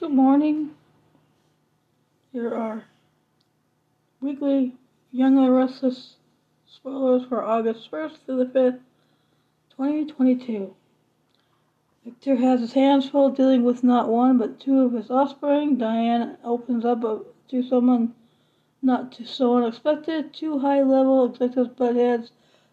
Good morning. Here are weekly Young and Restless spoilers for August 1st through the 5th, 2022. Victor has his hands full dealing with not one but two of his offspring. Diane opens up to someone not too so unexpected. Two high level executives butt heads.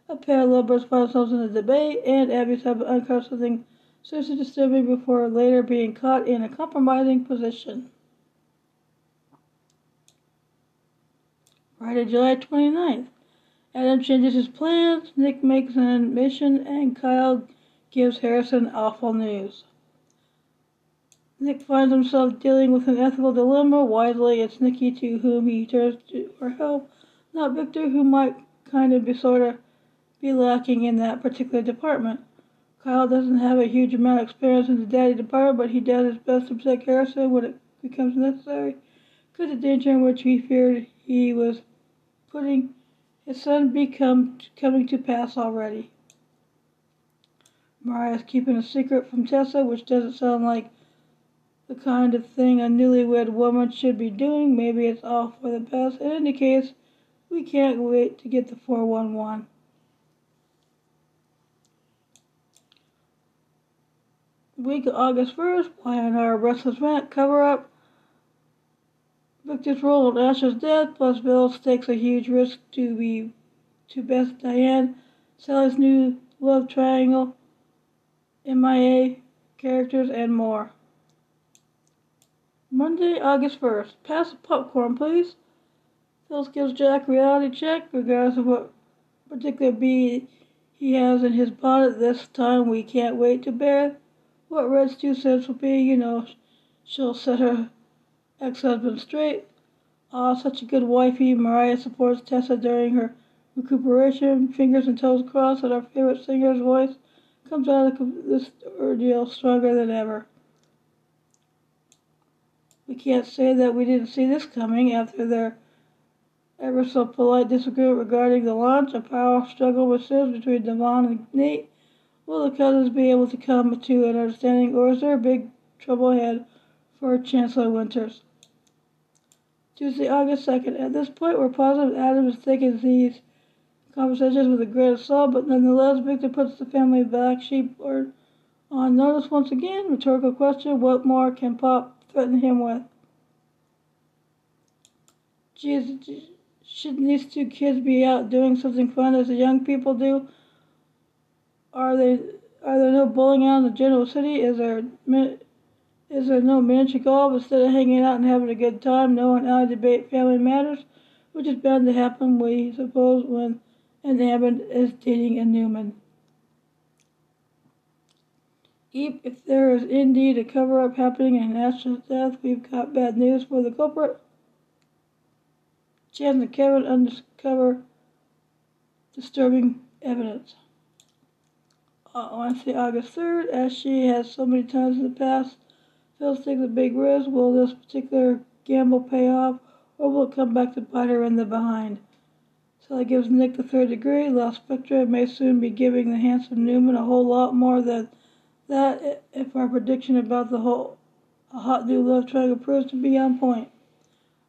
A pair of lovebirds find themselves in a debate, and Abby's have uncovered something seriously disturbing before later being caught in a compromising position. Friday, July 29th. Adam changes his plans, Nick makes an admission, and Kyle gives Harrison awful news. Nick finds himself dealing with an ethical dilemma. Wisely, it's Nikki to whom he turns to for help, not Victor, who might kind of be sort of be lacking in that particular department. Kyle doesn't have a huge amount of experience in the daddy department, but he does his best to protect Harrison when it becomes necessary. Could the danger in which he feared he was putting his son become coming to pass already? Mariah's keeping a secret from Tessa, which doesn't sound like the kind of thing a newlywed woman should be doing. Maybe it's all for the best. In any case, we can't wait to get the 411. Week of August 1st, playing our Restless Rant cover up. Victor's role in Asher's death, plus Bill takes a huge risk to be to Beth Diane, Sally's new love triangle, MIA characters, and more. Monday, August 1st. Pass the popcorn, please. Phyllis gives Jack a reality check, regardless of what particular bee he has in his bonnet. This time we can't wait to bear what two cents will be, you know, she'll set her ex-husband straight. Ah, such a good wifey. Mariah supports Tessa during her recuperation. Fingers and toes crossed that our favorite singer's voice comes out of this ordeal stronger than ever. We can't say that we didn't see this coming after their ever so polite disagreement regarding the launch. A power struggle with Sims between Devon and Nate Will the cousins be able to come to an understanding, or is there a big trouble ahead for Chancellor Winters? Tuesday, August 2nd. At this point, we're positive Adam is taking these conversations with grain of salt, but nonetheless, Victor puts the family black sheep or on notice once again. Rhetorical question What more can Pop threaten him with? Geez, shouldn't these two kids be out doing something fun as the young people do? Are they are there no bowling out in the Genoa City? Is there is there no miniature golf instead of hanging out and having a good time? No one to debate family matters, which is bound to happen, we suppose, when an Abbott is dating a Newman. If there is indeed a cover-up happening in Asher's death, we've got bad news for the culprit. Chance and Kevin uncover disturbing evidence uh, Wednesday, August 3rd, as she has so many times in the past. Phil takes a big risk. Will this particular gamble pay off, or will it come back to bite her in the behind? So Sally gives Nick the third degree. La Spectra may soon be giving the handsome Newman a whole lot more than that if our prediction about the whole hot new love triangle proves to be on point.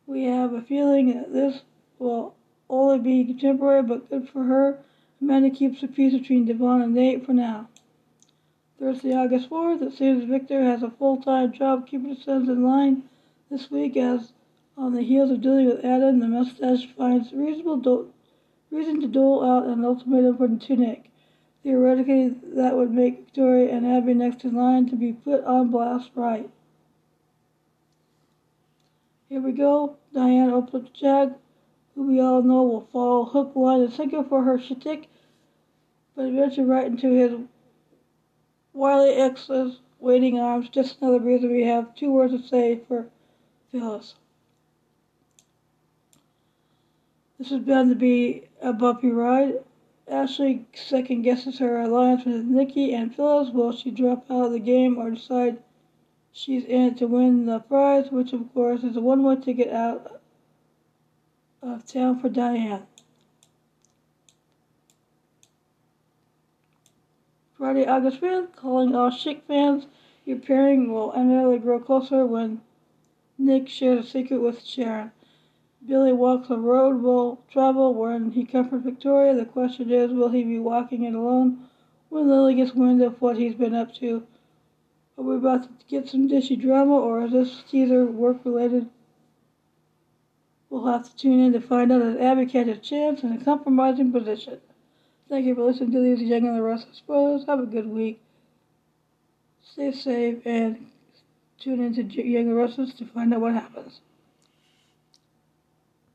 We have a feeling that this will only be temporary, but good for her Amanda keeps the peace between Devon and Nate for now. Thursday, August 4th, it seems Victor has a full-time job keeping his sons in line this week as on the heels of dealing with Adam, the mustache finds reasonable do- reason to dole out an ultimatum for Nick. Theoretically, that would make Victoria and Abby next in line to be put on blast right. Here we go. Diane opens the Jack who we all know will fall hook, line, and sinker for her shtick, but eventually right into his wily ex's waiting arms. Just another reason we have two words to say for Phyllis. This is bound to be a bumpy ride. Ashley second guesses her alliance with Nikki and Phyllis. Will she drop out of the game or decide she's in it to win the prize, which of course is a one-way ticket out of town for Diane. Friday, August 5th, calling all Shick fans. Your pairing will inevitably grow closer when Nick shares a secret with Sharon. Billy walks a road will travel when he comes from Victoria. The question is, will he be walking it alone when Lily gets wind of what he's been up to? Are we about to get some dishy drama, or is this teaser work related? We'll have to tune in to find out as Abby catches Chance in a compromising position. Thank you for listening to these Young and the. Have a good week. Stay safe and tune in to Young and to find out what happens.